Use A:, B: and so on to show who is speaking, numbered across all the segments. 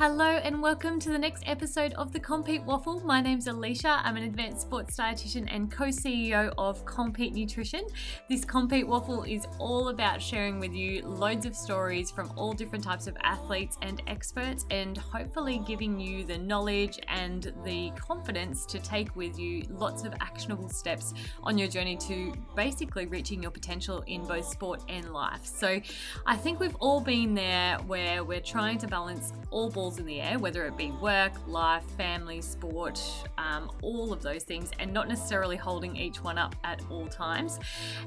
A: Hello and welcome to the next episode of the Compeat Waffle. My name's Alicia. I'm an advanced sports dietitian and co-CEO of Compeat Nutrition. This Compeat Waffle is all about sharing with you loads of stories from all different types of athletes and experts and hopefully giving you the knowledge and the confidence to take with you lots of actionable steps on your journey to basically reaching your potential in both sport and life. So I think we've all been there where we're trying to balance all balls balls in the air, whether it be work, life, family, sport, um, all of those things, and not necessarily holding each one up at all times.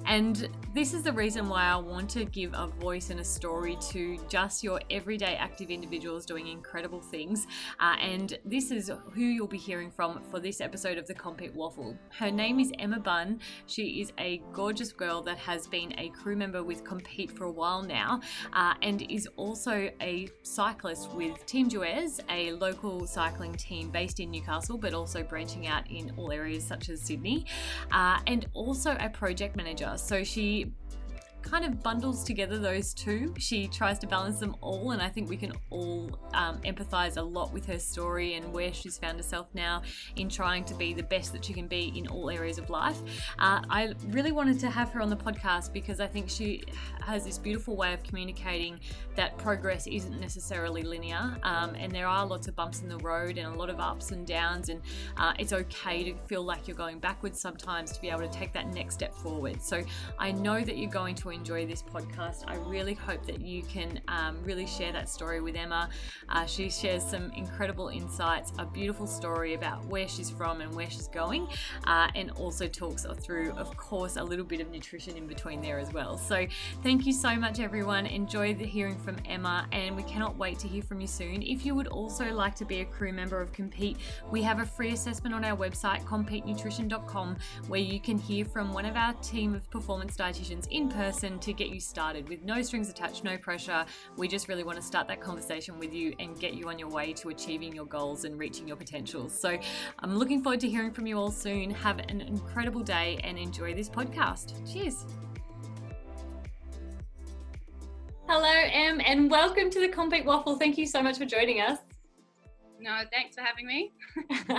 A: And this is the reason why I want to give a voice and a story to just your everyday active individuals doing incredible things. Uh, and this is who you'll be hearing from for this episode of the Compeat Waffle. Her name is Emma Bunn. She is a gorgeous girl that has been a crew member with Compeat for a while now uh, and is also a cyclist with Team A local cycling team based in Newcastle, but also branching out in all areas such as Sydney, uh, and also a project manager. So she kind of bundles together those two. She tries to balance them all, and I think we can all um, empathize a lot with her story and where she's found herself now in trying to be the best that she can be in all areas of life. Uh, I really wanted to have her on the podcast because I think she has this beautiful way of communicating that progress isn't necessarily linear, um, and there are lots of bumps in the road and a lot of ups and downs, and uh, it's okay to feel like you're going backwards sometimes to be able to take that next step forward. So I know that you're going to enjoy this podcast. I really hope that you can um, really share that story with Emma. Uh, she shares some incredible insights, a beautiful story about where she's from and where she's going, uh, and also talks through, of course, a little bit of nutrition in between there as well. So, thank you so much, everyone. Enjoy the hearing from Emma, and we cannot wait to hear from you soon. If you would also like to be a crew member of Compeat, we have a free assessment on our website, compeatnutrition.com, where you can hear from one of our team of performance dietitians in person person to get you started with no strings attached, no pressure. We just really want to start that conversation with you and get you on your way to achieving your goals and reaching your potential. So I'm looking forward to hearing from you all soon. Have an incredible day and enjoy this podcast. Cheers. Hello, Em, and welcome to the Compeat Waffle. Thank you so much for joining us.
B: No, thanks for having me.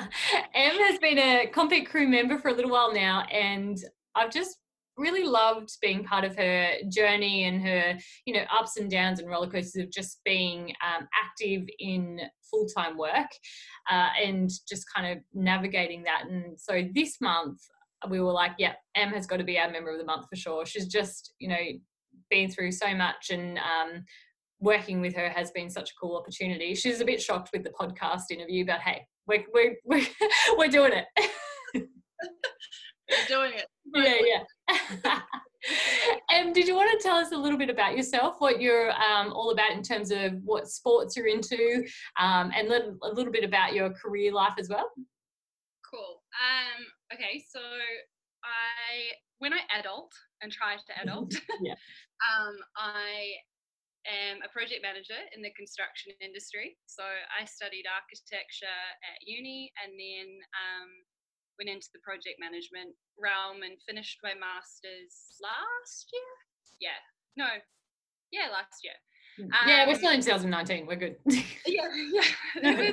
A: Em has been a Compeat crew member for a little while now, and I've just really loved being part of her journey and her you know ups and downs and roller coasters of just being um, active in full-time work uh, and just kind of navigating that. And so this month we were like yeah em has got to be our member of the month for sure. She's just you know been through so much and um, working with her has been such a cool opportunity. She's a bit shocked with the podcast interview but hey we're, we're, we're, we're doing it.
B: We're doing it.
A: Yeah, yeah. um, did you want to tell us a little bit about yourself, what you're um, all about in terms of what sports you're into, um, and a little bit about your career life as well?
B: Cool. Um, okay, so I, when I adult and try to adult, yeah. um, I am a project manager in the construction industry. So I studied architecture at uni and then um, went into the project management realm and finished my master's last year. Yeah, no, yeah, last year.
A: Um, yeah, we're still in 2019. We're good.
B: yeah, yeah.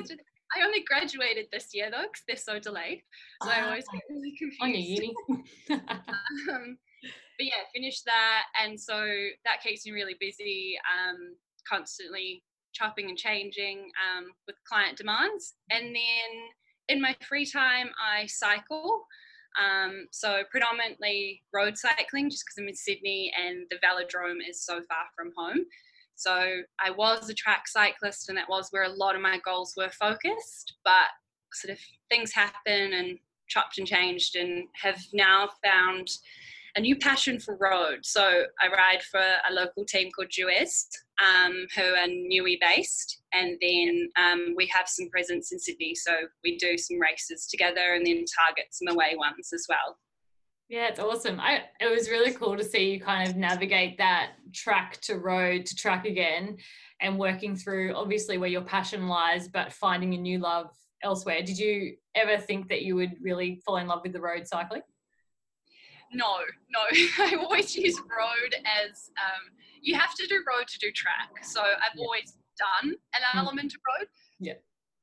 B: I only graduated this year though, because they're so delayed. So I always get really confused. On your uni. um, but yeah, finished that, and so that keeps me really busy. Um, constantly chopping and changing um, with client demands, and then in my free time, I cycle. Um, so predominantly road cycling, just because I'm in Sydney and the velodrome is so far from home. So I was a track cyclist, and that was where a lot of my goals were focused. But sort of things happen and chopped and changed, and have now found a new passion for road. So I ride for a local team called Dhuez, um, who are Newey based, and then um, we have some presence in Sydney. So we do some races together, and then target some away ones as well.
A: Yeah, it's awesome. I it was really cool to see you kind of navigate that track to road to track again, and working through obviously where your passion lies, but finding a new love elsewhere. Did you ever think that you would really fall in love with the road cycling?
B: No, no. I always use road as um, you have to do road to do track. So I've always done an mm. element of road.
A: Yeah.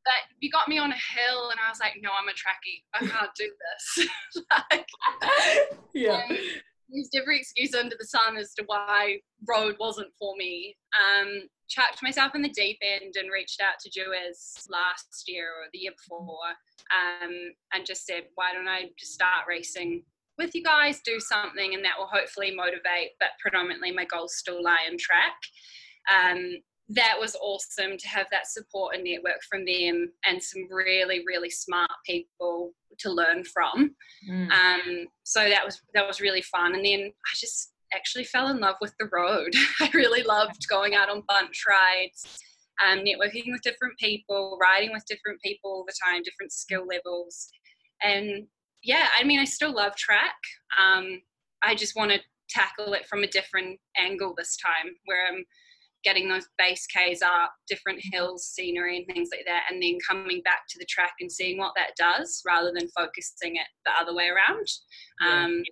B: But you got me on a hill, and I was like, no, I'm a trackie. I can't do this. like,
A: yeah.
B: Used every excuse under the sun as to why road wasn't for me. Um, chucked myself in the deep end and reached out to Dhuez last year or the year before um, and just said, why don't I just start racing with you guys, do something, and that will hopefully motivate. But predominantly, my goals still lie on track. Um, that was awesome to have that support and network from them and some really, really smart people to learn from. Mm. Um, so that was that was really fun. And then I just actually fell in love with the road. I really loved going out on bunch rides, um, networking with different people, riding with different people all the time, different skill levels. And yeah, I mean, I still love track. Um, I just want to tackle it from a different angle this time, where I'm getting those base Ks up, different hills, scenery, and things like that, and then coming back to the track and seeing what that does rather than focusing it the other way around. Yeah. Um,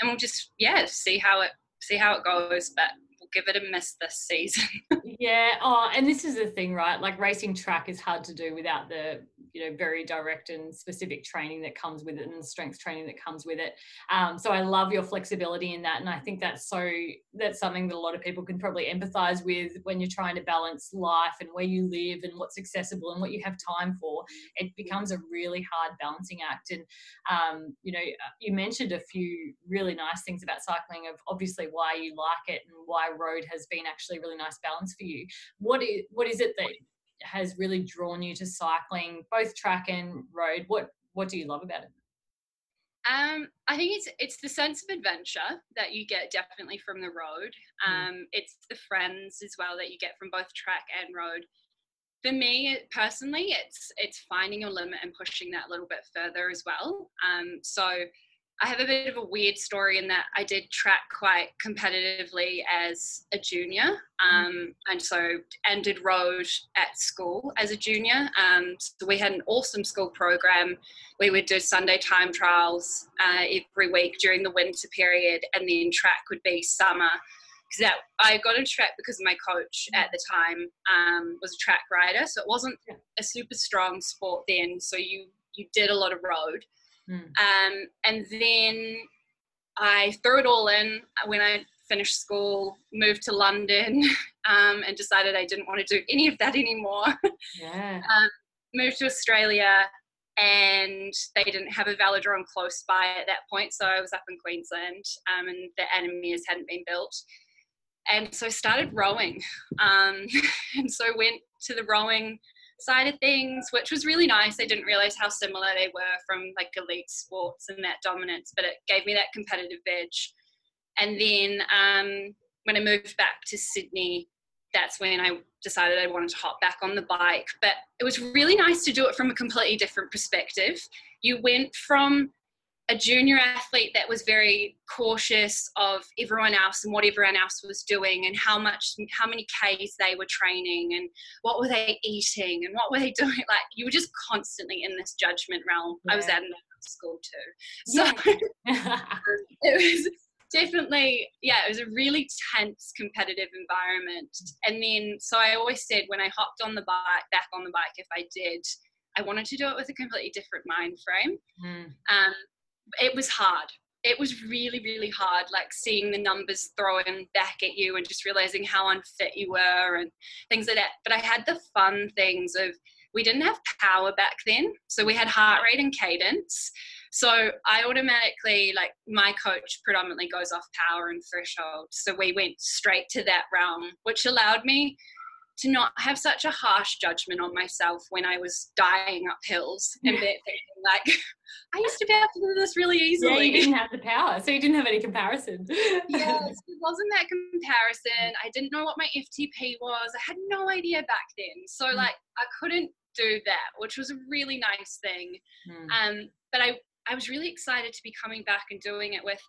B: and we'll just, yeah, see how it see how it goes. But we'll give it a miss this season.
A: yeah. Oh, and this is the thing, right? Like racing track is hard to do without the you know very direct and specific training that comes with it and strength training that comes with it. Um, so i love your flexibility in that and i think that's so that's something that a lot of people can probably empathize with when you're trying to balance life and where you live and what's accessible and what you have time for. It becomes a really hard balancing act and um, you know uh, you mentioned a few really nice things about cycling of obviously why you like it and why road has been actually a really nice balance for you. What is what is it that has really drawn you to cycling, both track and road? What what do you love about it?
B: Um, I think it's it's the sense of adventure that you get definitely from the road. Hmm. Um, mm. It's the friends as well that you get from both track and road. For me personally, it's it's finding your limit and pushing that a little bit further as well. Um, so I have a bit of a weird story in that I did track quite competitively as a junior, um, and so and did road at school as a junior. Um, so we had an awesome school program. We would do Sunday time trials uh, every week during the winter period, and then track would be summer. Because that I got into track because my coach at the time um, was a track rider, so it wasn't a super strong sport then. So you you did a lot of road. Mm. Um, and then I threw it all in when I finished school, moved to London, um, and decided I didn't want to do any of that anymore.
A: Yeah.
B: um, moved to Australia, and they didn't have a velodrome close by at that point, so I was up in Queensland, um, and the Anna Meares hadn't been built. And so I started rowing, um, and so went to the rowing side of things, which was really nice. I didn't realize how similar they were from like elite sports and that dominance, but it gave me that competitive edge. And then um, when I moved back to Sydney, that's when I decided I wanted to hop back on the bike. But it was really nice to do it from a completely different perspective. You went from a junior athlete that was very cautious of everyone else and what everyone else was doing and how much how many k's they were training and what were they eating and what were they doing like you were just constantly in this judgment realm yeah. i was at a school too so yeah. it was definitely yeah it was a really tense competitive environment and then so i always said when i hopped on the bike back on the bike if i did I wanted to do it with a completely different mind frame. Mm. Um, it was hard. It was really, really hard, like seeing the numbers thrown back at you and just realizing how unfit you were and things like that. But I had the fun things of we didn't have power back then. So we had heart rate and cadence. So I automatically, like my coach predominantly goes off power and threshold. So we went straight to that realm, which allowed me to not have such a harsh judgment on myself when I was dying up hills and thinking like, I used to be able to do this really easily.
A: Yeah, you didn't have the power, so you didn't have any comparison.
B: yes, it wasn't that comparison. I didn't know what my FTP was. I had no idea back then. So mm. like, I couldn't do that, which was a really nice thing. Mm. Um, but I, I was really excited to be coming back and doing it with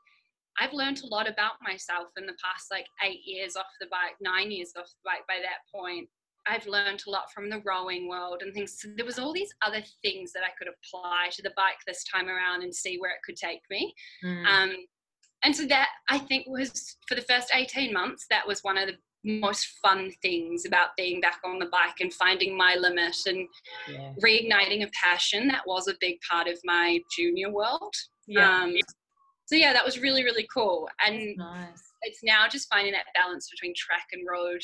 B: I've learned a lot about myself in the past like eight years off the bike, nine years off the bike by that point. I've learned a lot from the rowing world and things. So there was all these other things that I could apply to the bike this time around and see where it could take me. Mm. Um, and so that I think was for the first 18 months, that was one of the most fun things about being back on the bike and finding my limit and yeah. reigniting a passion that was a big part of my junior world. Yeah. Um, so yeah, that was really really cool, and nice. it's now just finding that balance between track and road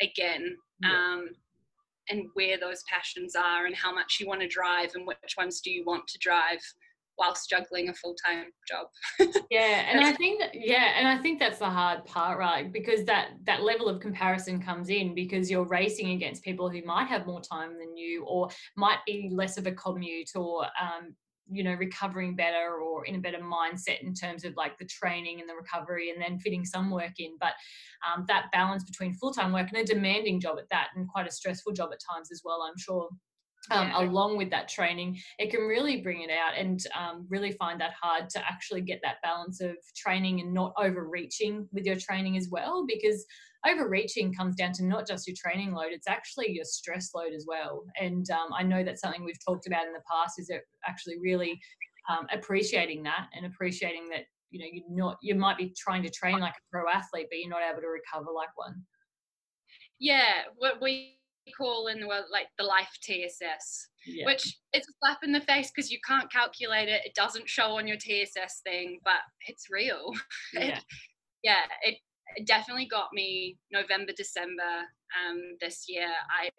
B: again. Yeah. Um, and where those passions are and how much you want to drive and which ones do you want to drive whilst juggling a full-time job
A: yeah and i think yeah and i think that's the hard part right because that that level of comparison comes in because you're racing against people who might have more time than you or might be less of a commute or um, you know recovering better or in a better mindset in terms of like the training and the recovery and then fitting some work in. But um, that balance between full-time work and a demanding job at that and quite a stressful job at times as well i'm sure um, yeah. along with that training, it can really bring it out and um, really find that hard to actually get that balance of training and not overreaching with your training as well. Because overreaching comes down to not just your training load, it's actually your stress load as well. And um, I know that's something we've talked about in the past is actually really um, appreciating that and appreciating that you know you're not you might be trying to train like a pro athlete but you're not able to recover like one
B: yeah what we call in the world like the life TSS, yeah. which it's a slap in the face because you can't calculate it. It doesn't show on your TSS thing, but it's real. Yeah, it, yeah, it, it, definitely got me November, December um, this year. I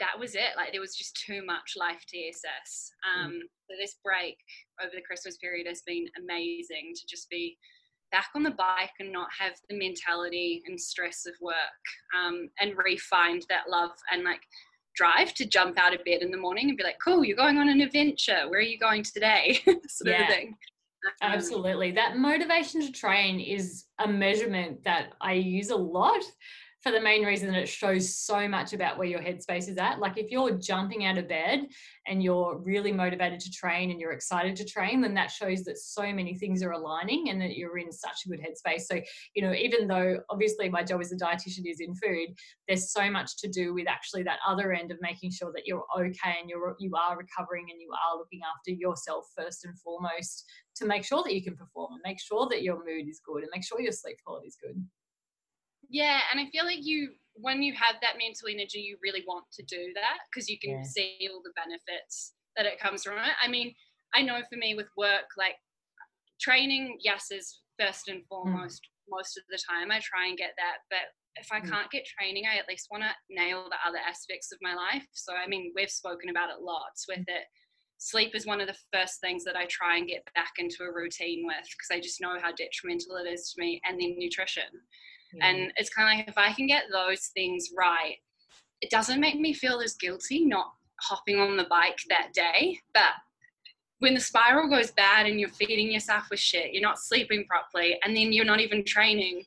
B: that was it. Like there was just too much life TSS. Um, mm. So this break over the Christmas period has been amazing to just be back on the bike and not have the mentality and stress of work um, and re-find that love and like drive to jump out of bed in the morning and be like cool you're going on an adventure. Where are you going today? sort yeah. of thing.
A: Um, absolutely. That motivation to train is a measurement that i use a lot for the main reason that it shows so much about where your headspace is at. Like if you're jumping out of bed and you're really motivated to train and you're excited to train, then that shows that so many things are aligning and that you're in such a good headspace. So, you know, even though obviously my job as a dietitian is in food, there's so much to do with actually that other end of making sure that you're okay and you're you are recovering and you are looking after yourself first and foremost to make sure that you can perform and make sure that your mood is good and make sure your sleep quality is good.
B: Yeah, and I feel like you when you have that mental energy, you really want to do that because you can yeah. see all the benefits that it comes from it. I mean, I know for me with work, like training, yes, is first and mm. foremost mm. most of the time. I try and get that, but if I mm. can't get training, I at least want to nail the other aspects of my life. So, I mean, we've spoken about it lots with it. Sleep is one of the first things that I try and get back into a routine with because I just know how detrimental it is to me, and then nutrition. And mm. it's kind of like if I can get those things right, it doesn't make me feel as guilty not hopping on the bike that day. But when the spiral goes bad and you're feeding yourself with shit, you're not sleeping properly, and then you're not even training,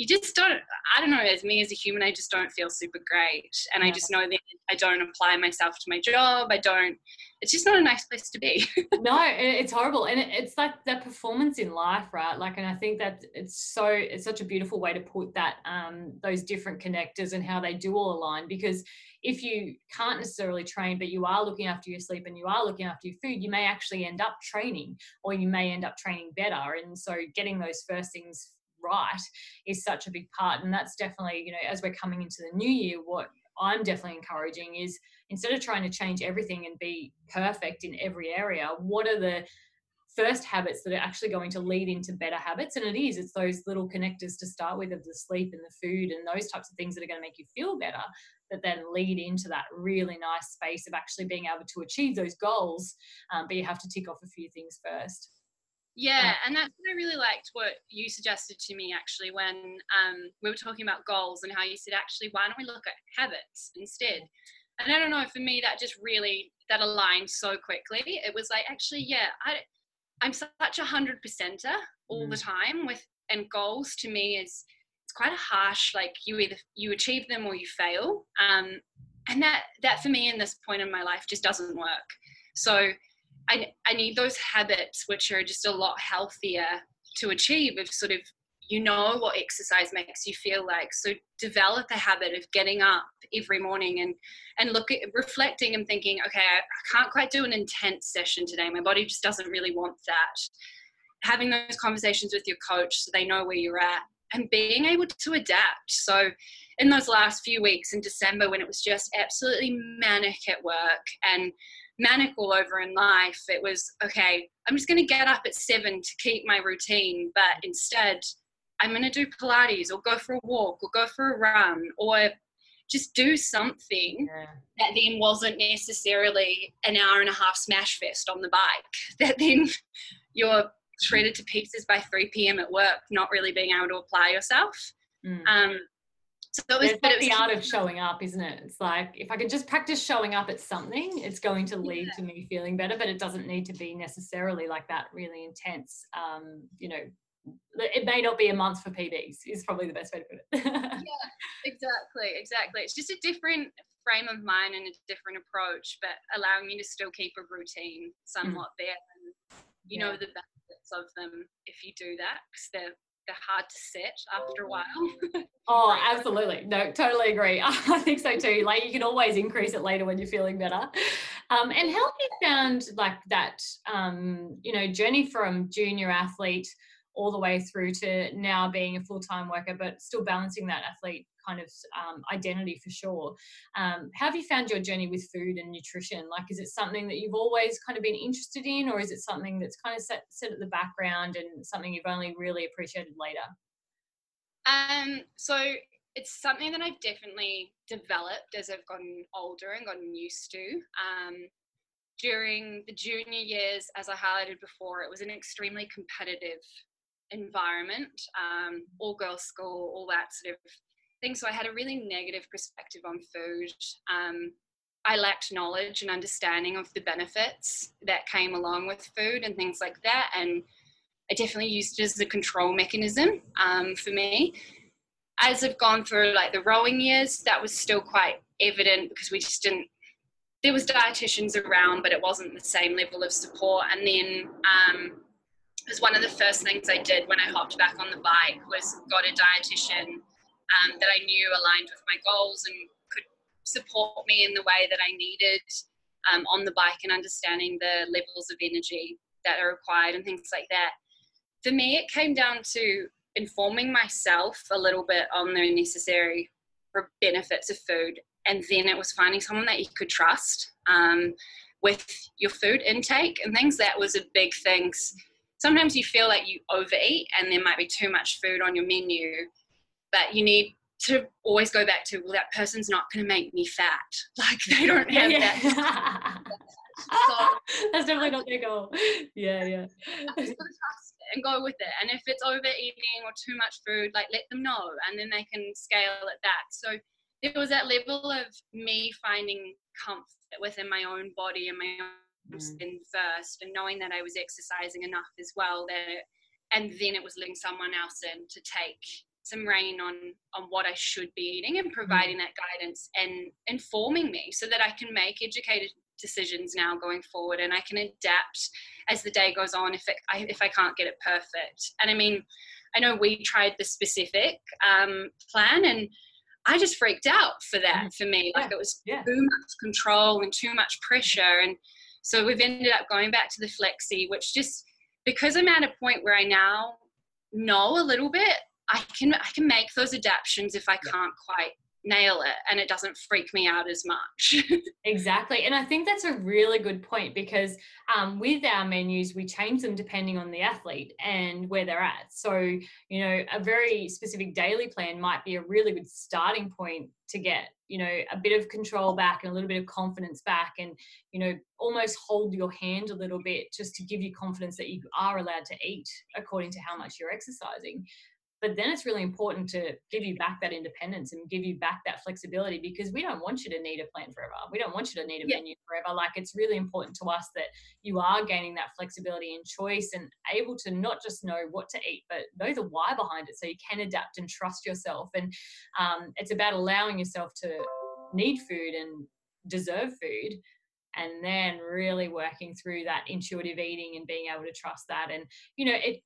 B: you just don't i don't know as me as a human i just don't feel super great. And yeah. i just know that i don't apply myself to my job. I don't it's just not a nice place to be.
A: No it's horrible. And it's like that performance in life right? Like and i think that it's so it's such a beautiful way to put that um those different connectors and how they do all align. Because if you can't necessarily train but you are looking after your sleep and you are looking after your food you may actually end up training or you may end up training better. And so getting those first things right is such a big part. And that's definitely, you know, as we're coming into the new year, what I'm definitely encouraging is instead of trying to change everything and be perfect in every area, what are the first habits that are actually going to lead into better habits? And it is, it's those little connectors to start with of the sleep and the food and those types of things that are going to make you feel better that then lead into that really nice space of actually being able to achieve those goals. Um, but you have to tick off a few things first.
B: Yeah, and that's what I really liked what you suggested to me actually when um, we were talking about goals and how you said actually why don't we look at habits instead? And I don't know for me that just really that aligned so quickly. It was like actually yeah I I'm such a hundred percenter all mm. the time with and goals to me is it's quite a harsh like you either you achieve them or you fail. Um, and that that for me in this point in my life just doesn't work. So I, I need those habits which are just a lot healthier to achieve of sort of you know what exercise makes you feel like. So develop a habit of getting up every morning and and look at reflecting and thinking okay I, I can't quite do an intense session today. My body just doesn't really want that. Having those conversations with your coach so they know where you're at and being able to adapt. So, in those last few weeks in December, when it was just absolutely manic at work and manic all over in life, it was okay, I'm just going to get up at seven to keep my routine, but instead, I'm going to do Pilates or go for a walk or go for a run or just do something yeah. that then wasn't necessarily an hour and a half smash fest on the bike that then you're shredded to pieces by 3 p.m. at work, not really being able to apply yourself. Mm. Um,
A: so it was, but it was the art of showing up, isn't it? It's like if I can just practice showing up at something, it's going to lead yeah. to me feeling better. But it doesn't need to be necessarily like that really intense, um, you know, it may not be a month for PBs is probably the best way to put it.
B: yeah, exactly, exactly. It's just a different frame of mind and a different approach, but allowing you to still keep a routine somewhat mm. there. And you yeah. know the benefits of them if you do that because they're they're hard to set after a while.
A: oh, absolutely. No, totally agree. I think so too. Like you can always increase it later when you're feeling better. Um, and how have you found like that, um, you know, journey from junior athlete all the way through to now being a full-time worker but still balancing that athlete kind of um, identity for sure. Um, how have you found your journey with food and nutrition? Like is it something that you've always kind of been interested in or is it something that's kind of set, set at the background and something you've only really appreciated later?
B: Um so it's something that I've definitely developed as I've gotten older and gotten used to. Um, during the junior years, as I highlighted before, it was an extremely competitive environment, um, all girls school, all that sort of thing. So I had a really negative perspective on food. Um, I lacked knowledge and understanding of the benefits that came along with food and things like that. And I definitely used it as a control mechanism um, for me. As I've gone through like the rowing years, that was still quite evident because we just didn't. There was dietitians around, but it wasn't the same level of support. And then um, was one of the first things I did when I hopped back on the bike was got a dietitian um, that I knew aligned with my goals and could support me in the way that I needed um, on the bike and understanding the levels of energy that are required and things like that. For me, it came down to informing myself a little bit on the necessary benefits of food. And then it was finding someone that you could trust um, with your food intake and things. That was a big thing sometimes you feel like you overeat and there might be too much food on your menu, but you need to always go back to, well, that person's not going to make me fat. Like they don't have yeah. that.
A: so, That's definitely not their goal. Yeah, yeah.
B: and go with it. And if it's overeating or too much food, like let them know and then they can scale it back. So there was that level of me finding comfort within my own body and my own mm. first and knowing that I was exercising enough as well that and then it was letting someone else in to take some rein on on what I should be eating and providing mm. that guidance and informing me so that I can make educated decisions now going forward and I can adapt as the day goes on if it, I, if I can't get it perfect. And I mean, I know we tried the specific um, plan and I just freaked out for that mm. for me. Like yeah. it was yeah. too much control and too much pressure and so we've ended up going back to the flexi, which just because I'm at a point where I now know a little bit, I can I can make those adaptations if I can't quite nail it and it doesn't freak me out as much.
A: exactly. And I think that's a really good point because um, with our menus, we change them depending on the athlete and where they're at. So, you know, a very specific daily plan might be a really good starting point to get, you know, a bit of control back and a little bit of confidence back and, you know, almost hold your hand a little bit just to give you confidence that you are allowed to eat according to how much you're exercising but then it's really important to give you back that independence and give you back that flexibility because we don't want you to need a plan forever. We don't want you to need a yeah. menu forever. Like it's really important to us that you are gaining that flexibility and choice and able to not just know what to eat, but know the why behind it so you can adapt and trust yourself. And um, it's about allowing yourself to need food and deserve food and then really working through that intuitive eating and being able to trust that and you know it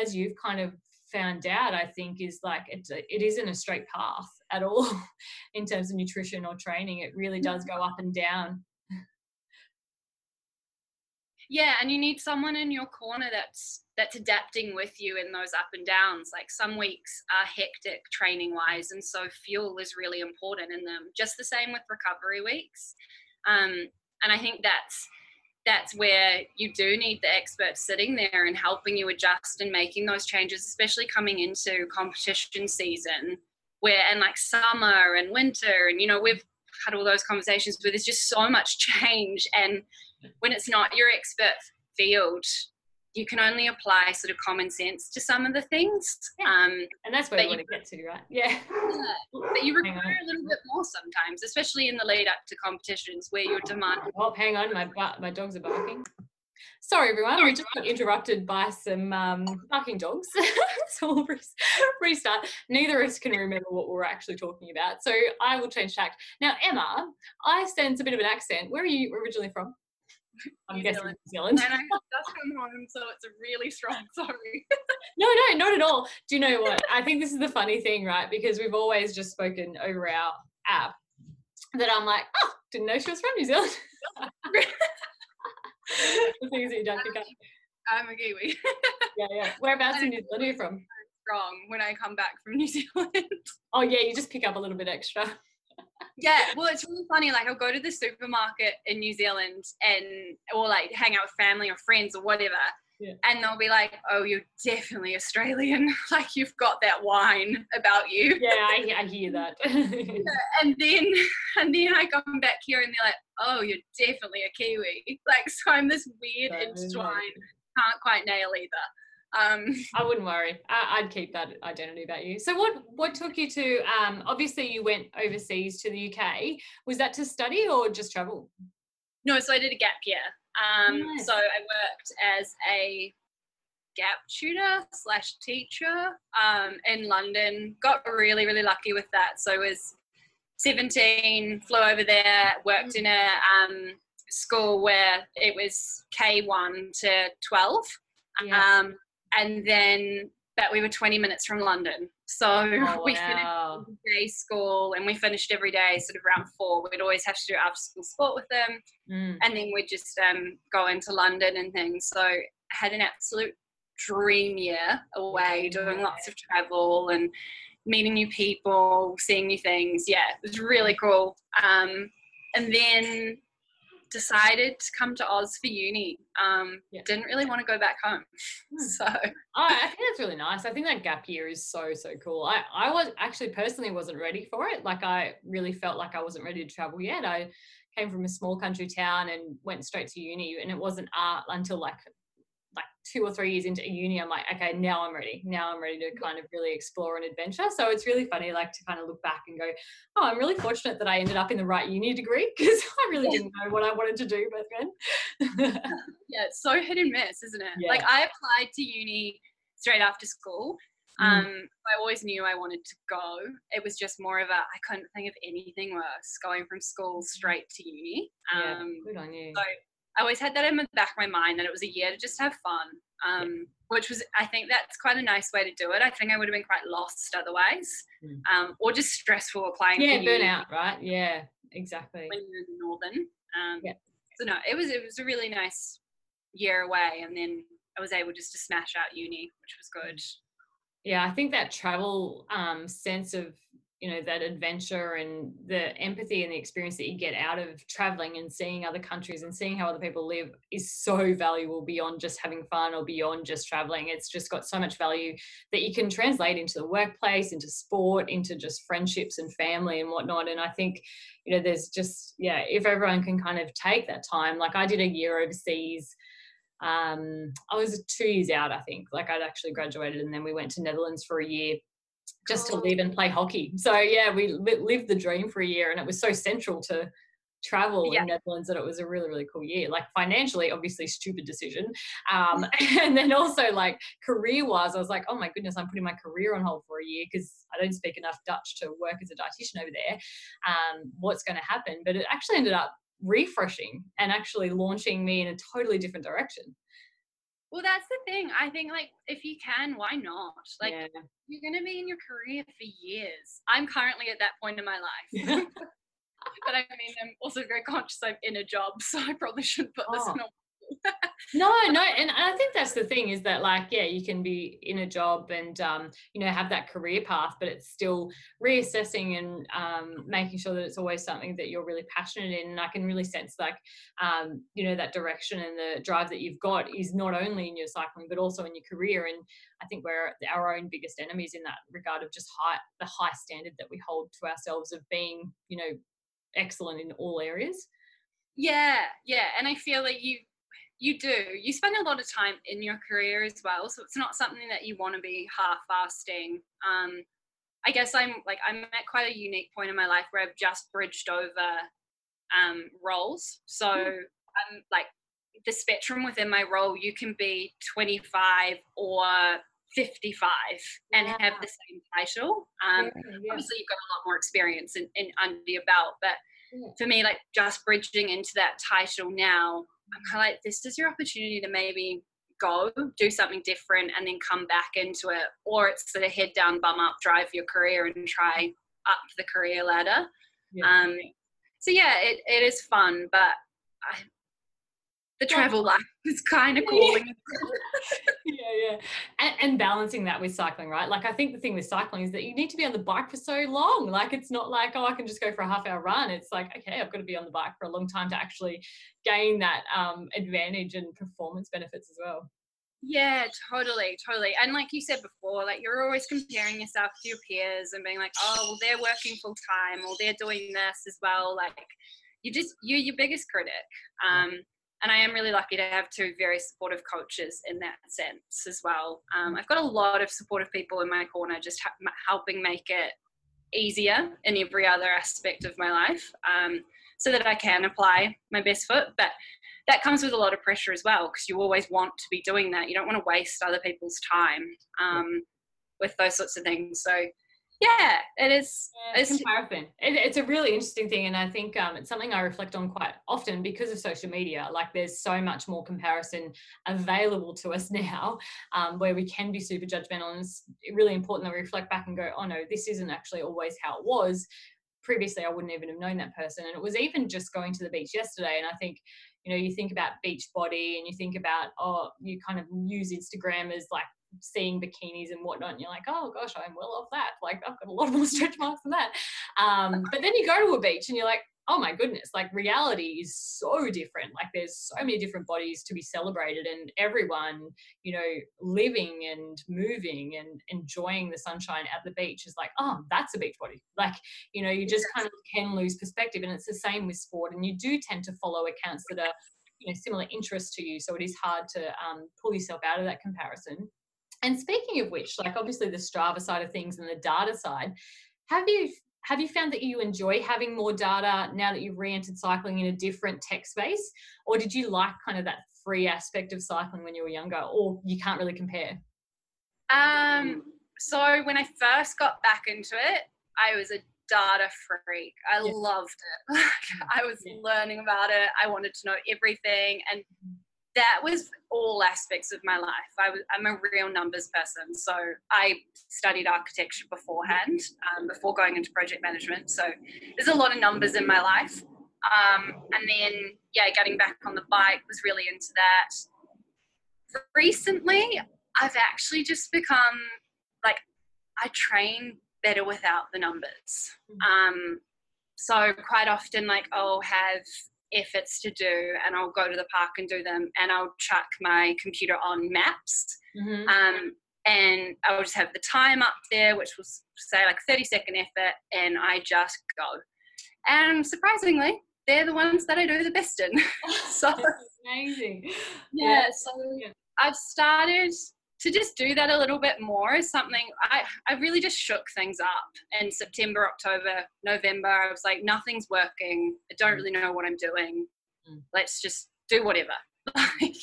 A: as you've kind of found out i think is like it's a, it isn't a straight path at all in terms of nutrition or training. It really does go up and down.
B: Yeah and you need someone in your corner that's that's adapting with you in those up and downs. Like some weeks are hectic training wise and so fuel is really important in them. Just the same with recovery weeks. Um, and i think that's that's where you do need the experts sitting there and helping you adjust and making those changes especially coming into competition season where and like summer and winter and you know we've had all those conversations where there's just so much change and when it's not your expert field you can only apply sort of common sense to some of the things
A: yeah. um, and that's where you want to get to right yeah. yeah
B: but you require a little bit more sometimes especially in the lead up to competitions where you're demanding
A: oh hang on my my dogs are barking Sorry, everyone. We just got interrupted by some um, barking dogs. so we'll restart. Neither of us can remember what we are actually talking about. So I will change tack. Now, Emma, I sense a bit of an accent. Where are you originally from?
B: I'm New guessing Zealand. New Zealand. And I just come home, so it's a really strong sorry.
A: no, no, not at all. Do you know what? I think this is the funny thing, right? Because we've always just spoken over our app that I'm like, oh, didn't know she was from New Zealand. the things that you don't pick up.
B: I'm a Kiwi.
A: yeah, yeah. Whereabouts in New Zealand are you from?
B: Wrong when I come back from New Zealand.
A: oh yeah, you just pick up a little bit extra.
B: Yeah, well, it's really funny. Like, I'll go to the supermarket in New Zealand and, or like hang out with family or friends or whatever. Yeah. And they'll be like, "Oh, you're definitely Australian. like you've got that wine about you."
A: Yeah, I, I hear that.
B: and then, and then I come back here, and they're like, "Oh, you're definitely a Kiwi." Like, so I'm this weird intertwined. Can't quite nail either. Um,
A: I wouldn't worry. I, would keep that identity about you. So, what what took you to? Um, obviously, you went overseas to the UK. Was that to study or just travel?
B: No, so I did a gap year. Um, nice. So I worked as a gap tutor slash teacher um, in London. Got really really lucky with that. So I was 17, flew over there, worked in a um, school where it was K1 to 12. Yeah. Um, and then that we were 20 minutes from London. So oh, we wow. finished day school and we finished every day sort of around four. We'd always have to do after school sport with them. Mm. And then we'd just um, go into London and things. So I had an absolute dream year away, doing lots of travel and meeting new people, seeing new things. Yeah, it was really cool. Um, and then decided to come to Oz for uni. Um, yeah. Didn't really want to go back home. Hmm. So
A: I think that's really nice. I think that gap year is so so cool. I I was actually personally wasn't ready for it. Like I really felt like I wasn't ready to travel yet. I came from a small country town and went straight to uni, and it wasn't art until like two or three years into uni, I'm like, okay, now I'm ready. Now I'm ready to kind of really explore an adventure. So it's really funny, like to kind of look back and go, oh, I'm really fortunate that I ended up in the right uni degree because I really didn't know what I wanted to do back then.
B: yeah, it's so hit and miss, isn't it? Yeah. Like I applied to uni straight after school. Mm. Um, I always knew I wanted to go. It was just more of a I couldn't think of anything worse going from school straight to uni. Um,
A: yeah, good on you.
B: So I always had that in the back of my mind that it was a year to just have fun, um, which was, I think that's quite a nice way to do it. I think I would have been quite lost otherwise, mm. um, or just stressful applying.
A: Yeah, burnout, right? Yeah, exactly.
B: When you're in the northern. Um, yeah. So no, it was it was a really nice year away, and then I was able just to smash out uni, which was good.
A: Yeah, I think that travel um, sense of you know that adventure and the empathy and the experience that you get out of traveling and seeing other countries and seeing how other people live is so valuable beyond just having fun or beyond just traveling. It's just got so much value that you can translate into the workplace into sport into just friendships and family and whatnot. And i think you know there's just yeah if everyone can kind of take that time like i did a year overseas um, I was two years out, I think. Like I'd actually graduated, and then we went to Netherlands for a year just to live and play hockey. So yeah, we lived the dream for a year, and it was so central to travel yeah. in Netherlands that it was a really really cool year. Like financially, obviously stupid decision, um, and then also like career wise, I was like, oh my goodness, I'm putting my career on hold for a year because I don't speak enough Dutch to work as a dietitian over there. Um, what's going to happen? But it actually ended up refreshing and actually launching me in a totally different direction.
B: Well, that's the thing. I think like if you can, why not? Like yeah. you're gonna be in your career for years. I'm currently at that point in my life. but I mean, I'm also very conscious I'm in a job, so I probably shouldn't put this oh. in a
A: no, no, and I think that's the thing is that like yeah, you can be in a job and um, you know have that career path, but it's still reassessing and um, making sure that it's always something that you're really passionate in. And I can really sense like um, you know that direction and the drive that you've got is not only in your cycling but also in your career. And I think we're our own biggest enemies in that regard of just high the high standard that we hold to ourselves of being you know excellent in all areas.
B: Yeah, yeah, and I feel like you you do. You spend a lot of time in your career as well, so it's not something that you want to be half-fasting. Um, I guess I'm like I'm at quite a unique point in my life where I've just bridged over um, roles. So hmm. I'm like the spectrum within my role. You can be 25 or 55 and yeah. have the same title. Um, yeah, yeah. Obviously, you've got a lot more experience in, in under your belt, but for me, like just bridging into that title now, I'm kind of like, this is your opportunity to maybe go do something different and then come back into it, or it's sort of head down, bum up, drive your career and try up the career ladder. Um, so yeah, it, it is fun, but I, the travel life is kind of calling.
A: yeah, yeah. And, and, balancing that with cycling, right? Like, I think the thing with cycling is that you need to be on the bike for so long. Like, it's not like, oh, I can just go for a half hour run. It's like, okay, I've got to be on the bike for a long time to actually gain that um, advantage and performance benefits as well.
B: Yeah, totally, totally. And like you said before, like you're always comparing yourself to your peers and being like, oh, well, they're working full time or they're doing this as well. Like, you just you're your biggest critic. Um, and I am really lucky to have two very supportive coaches in that sense as well. Um, I've got a lot of supportive people in my corner, just ha- helping make it easier in every other aspect of my life, um, so that I can apply my best foot. But that comes with a lot of pressure as well, because you always want to be doing that. You don't want to waste other people's time um, with those sorts of things. So yeah it is
A: yeah, it's comparison it, it's a really interesting thing and i think um, it's something i reflect on quite often because of social media. Like there's so much more comparison available to us now um, where we can be super judgmental and it's really important that we reflect back and go oh no this isn't actually always how it was. Previously i wouldn't even have known that person. And it was even just going to the beach yesterday and i think you know you think about beach body and you think about oh you kind of use instagram as like seeing bikinis and whatnot, and you're like, oh gosh, I'm well off that. Like I've got a lot more stretch marks than that. Um, but then you go to a beach and you're like, oh my goodness, like reality is so different. Like there's so many different bodies to be celebrated, and everyone, you know, living and moving and enjoying the sunshine at the beach is like, oh, that's a beach body. Like, you know, you just kind of can lose perspective. And it's the same with sport. And you do tend to follow accounts that are, you know, similar interests to you. So it is hard to um, pull yourself out of that comparison. And speaking of which, like obviously the Strava side of things and the data side, have you have you found that you enjoy having more data now that you've re-entered cycling in a different tech space, or did you like kind of that free aspect of cycling when you were younger, or you can't really compare?
B: Um, so when I first got back into it, I was a data freak. I loved it. I was yeah. learning about it. I wanted to know everything, and mm-hmm that was all aspects of my life. I was, I'm a real numbers person. So I studied architecture beforehand, um, before going into project management. So there's a lot of numbers in my life. Um, and then, yeah, getting back on the bike was really into that. Recently, I've actually just become like, I train better without the numbers. Mm-hmm. Um, so quite often, like, I'll have efforts to do and I'll go to the park and do them and I'll chuck my computer on maps mm-hmm. um, and I'll just have the time up there which will say like 30 second effort and I just go and surprisingly they're the ones that I do the best in so
A: amazing
B: yeah, yeah. so I've started to just do that a little bit more is something I, I really just shook things up in September, October, November. I was like, nothing's working. I don't mm. really know what I'm doing. Mm. Let's just do whatever. like,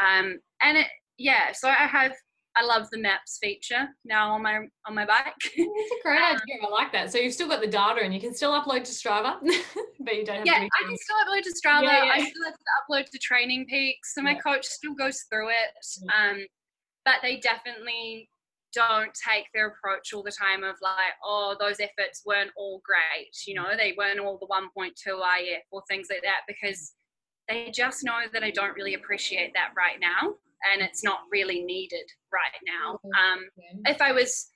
B: um, and it, yeah, so I have, I love the maps feature now on my on my bike.
A: It's a great um, idea. I like that. So you've still got the data, and you can still upload to Strava, but you don't have.
B: Yeah, I can still upload to Strava. Yeah, yeah. I still have to upload to Training Peaks, so my yeah. coach still goes through it. Um, but they definitely don't take their approach all the time of like, oh, those efforts weren't all great, you know, they weren't all the 1.2 IF or things like that because they just know that I don't really appreciate that right now and it's not really needed right now. Um, if I was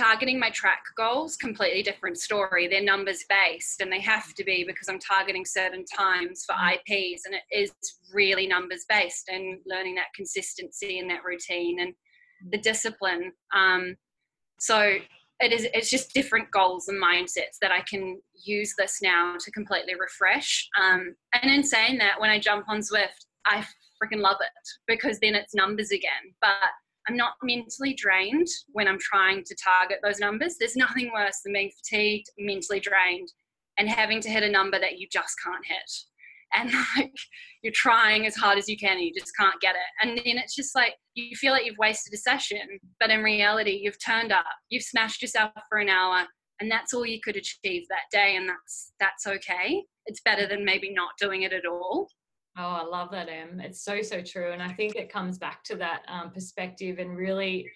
B: targeting my track goals, completely different story. They're numbers based and they have to be because I'm targeting certain times for mm. IPs and it is really numbers based and learning that consistency and that routine and the mm. discipline. Um, so it is it's just different goals and mindsets that I can use this now to completely refresh. Um, and in saying that, when I jump on Zwift I freaking love it because then it's numbers again. But I'm not mentally drained when I'm trying to target those numbers. There's nothing worse than being fatigued, mentally drained, and having to hit a number that you just can't hit. And like you're trying as hard as you can and you just can't get it. And then it's just like you feel like you've wasted a session, but in reality, you've turned up, you've smashed yourself for an hour, and that's all you could achieve that day, and that's that's okay. It's better than maybe not doing it at all.
A: Oh, I love that, Em. It's so, so true. And I think it comes back to that um, perspective and really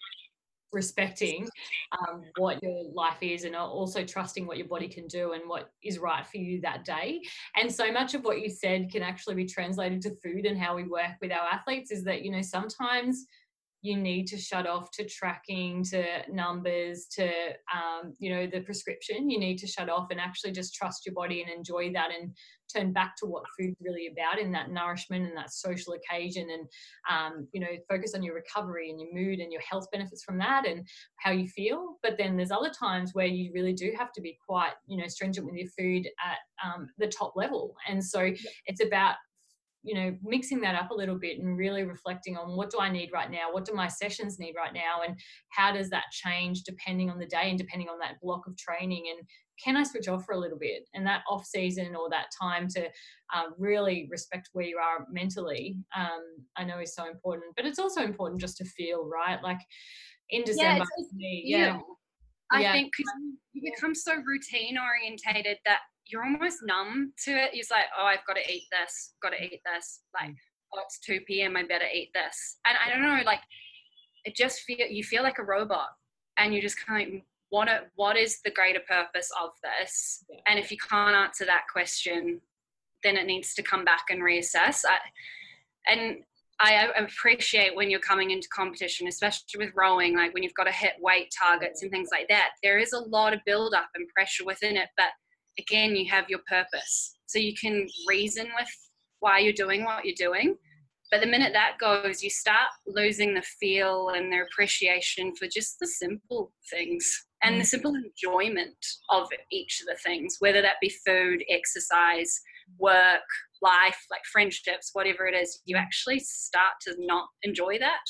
A: respecting um, what your life is and also trusting what your body can do and what is right for you that day. And so much of what you said can actually be translated to food and how we work with our athletes is that, you know, sometimes you need to shut off to tracking to numbers to um, you know the prescription. You need to shut off and actually just trust your body and enjoy that and turn back to what food's really about in that nourishment and that social occasion and um, you know focus on your recovery and your mood and your health benefits from that and how you feel. But then there's other times where you really do have to be quite you know stringent with your food at um, the top level. And so it's about you know mixing that up a little bit and really reflecting on what do i need right now? What do my sessions need right now? And how does that change depending on the day and depending on that block of training? And can i switch off for a little bit? And that off season or that time to uh, really respect where you are mentally um, i know is so important but it's also important just to feel right? Like in december yeah, me, yeah.
B: I yeah. think because you become so routine orientated that you're almost numb to it. It's like, oh, I've got to eat this, got to eat this. Like, mm. oh, it's 2 p.m. I better eat this. And I don't know, like, it just feel you feel like a robot, and you just kind of want to. What is the greater purpose of this? Yeah. And if you can't answer that question, then it needs to come back and reassess. I, and I appreciate when you're coming into competition, especially with rowing, like when you've got to hit weight targets and things like that. There is a lot of build up and pressure within it, but again, you have your purpose. So you can reason with why you're doing what you're doing. But the minute that goes, you start losing the feel and the appreciation for just the simple things and the mm. simple enjoyment of each of the things, whether that be food, exercise, work, life, like friendships, whatever it is, you actually start to not enjoy that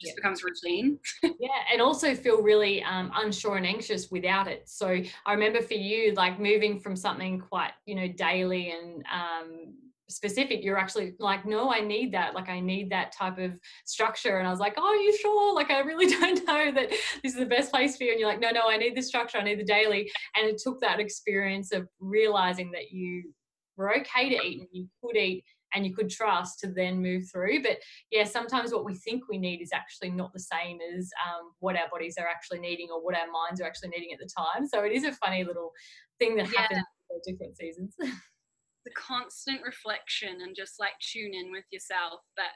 B: just yeah. becomes routine.
A: yeah, and also feel really um, unsure and anxious without it. So I remember for you, like moving from something quite, you know, daily and um, specific, you're actually like, no, I need that. Like, I need that type of structure. And I was like, oh, you sure? Like, I really don't know that this is the best place for you. And you're like, no, no, I need the structure. I need the daily. And it took that experience of realizing that you were okay to eat and you could eat and you could trust to then move through. But yeah, sometimes what we think we need is actually not the same as um, what our bodies are actually needing or what our minds are actually needing at the time. So it is a funny little thing that yeah. happens different seasons.
B: the constant reflection and just like tune in with yourself. But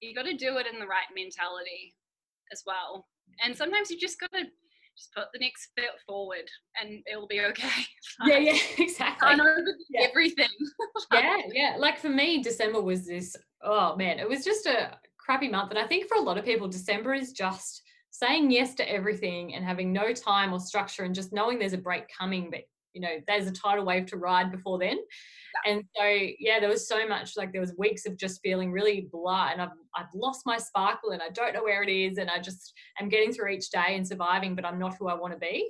B: you got to do it in the right mentality as well. And sometimes you just got to just put the next foot forward and it'll be okay.
A: yeah, yeah, exactly.
B: I know yeah. everything.
A: yeah, yeah. Like for me, December was this, oh man, it was just a crappy month. And I think for a lot of people, December is just saying yes to everything and having no time or structure and just knowing there's a break coming, but you know, there's a tidal wave to ride before then. Yeah. And so, yeah, there was so much like there was weeks of just feeling really blah, and I've I've lost my sparkle, and I don't know where it is, and I just am getting through each day and surviving, but I'm not who I want to be.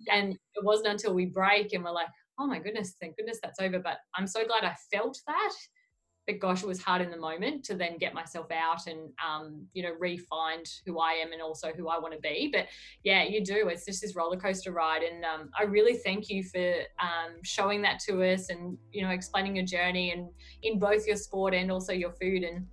A: Yeah. And it wasn't until we break and we're like, oh my goodness, thank goodness that's over. But I'm so glad I felt that but gosh, it was hard in the moment to then get myself out and, um, you know, re-find who I am and also who I want to be. But yeah, you do. It's just this roller coaster ride. And um, I really thank you for um, showing that to us and, you know, explaining your journey and in both your sport and also your food. And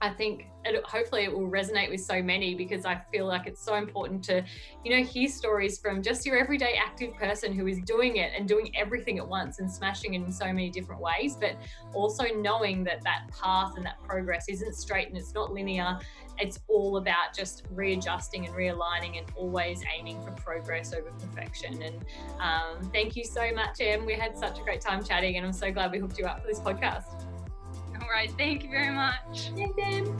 A: I think it, hopefully it will resonate with so many because I feel like it's so important to, you know, hear stories from just your everyday active person who is doing it and doing everything at once and smashing it in so many different ways, but also knowing that that path and that progress isn't straight and it's not linear. It's all about just readjusting and realigning and always aiming for progress over perfection. And um, thank you so much, Em. We had such a great time chatting, and I'm so glad we hooked you up for this podcast.
B: Sunrise. Thank you very much.
A: Thank you.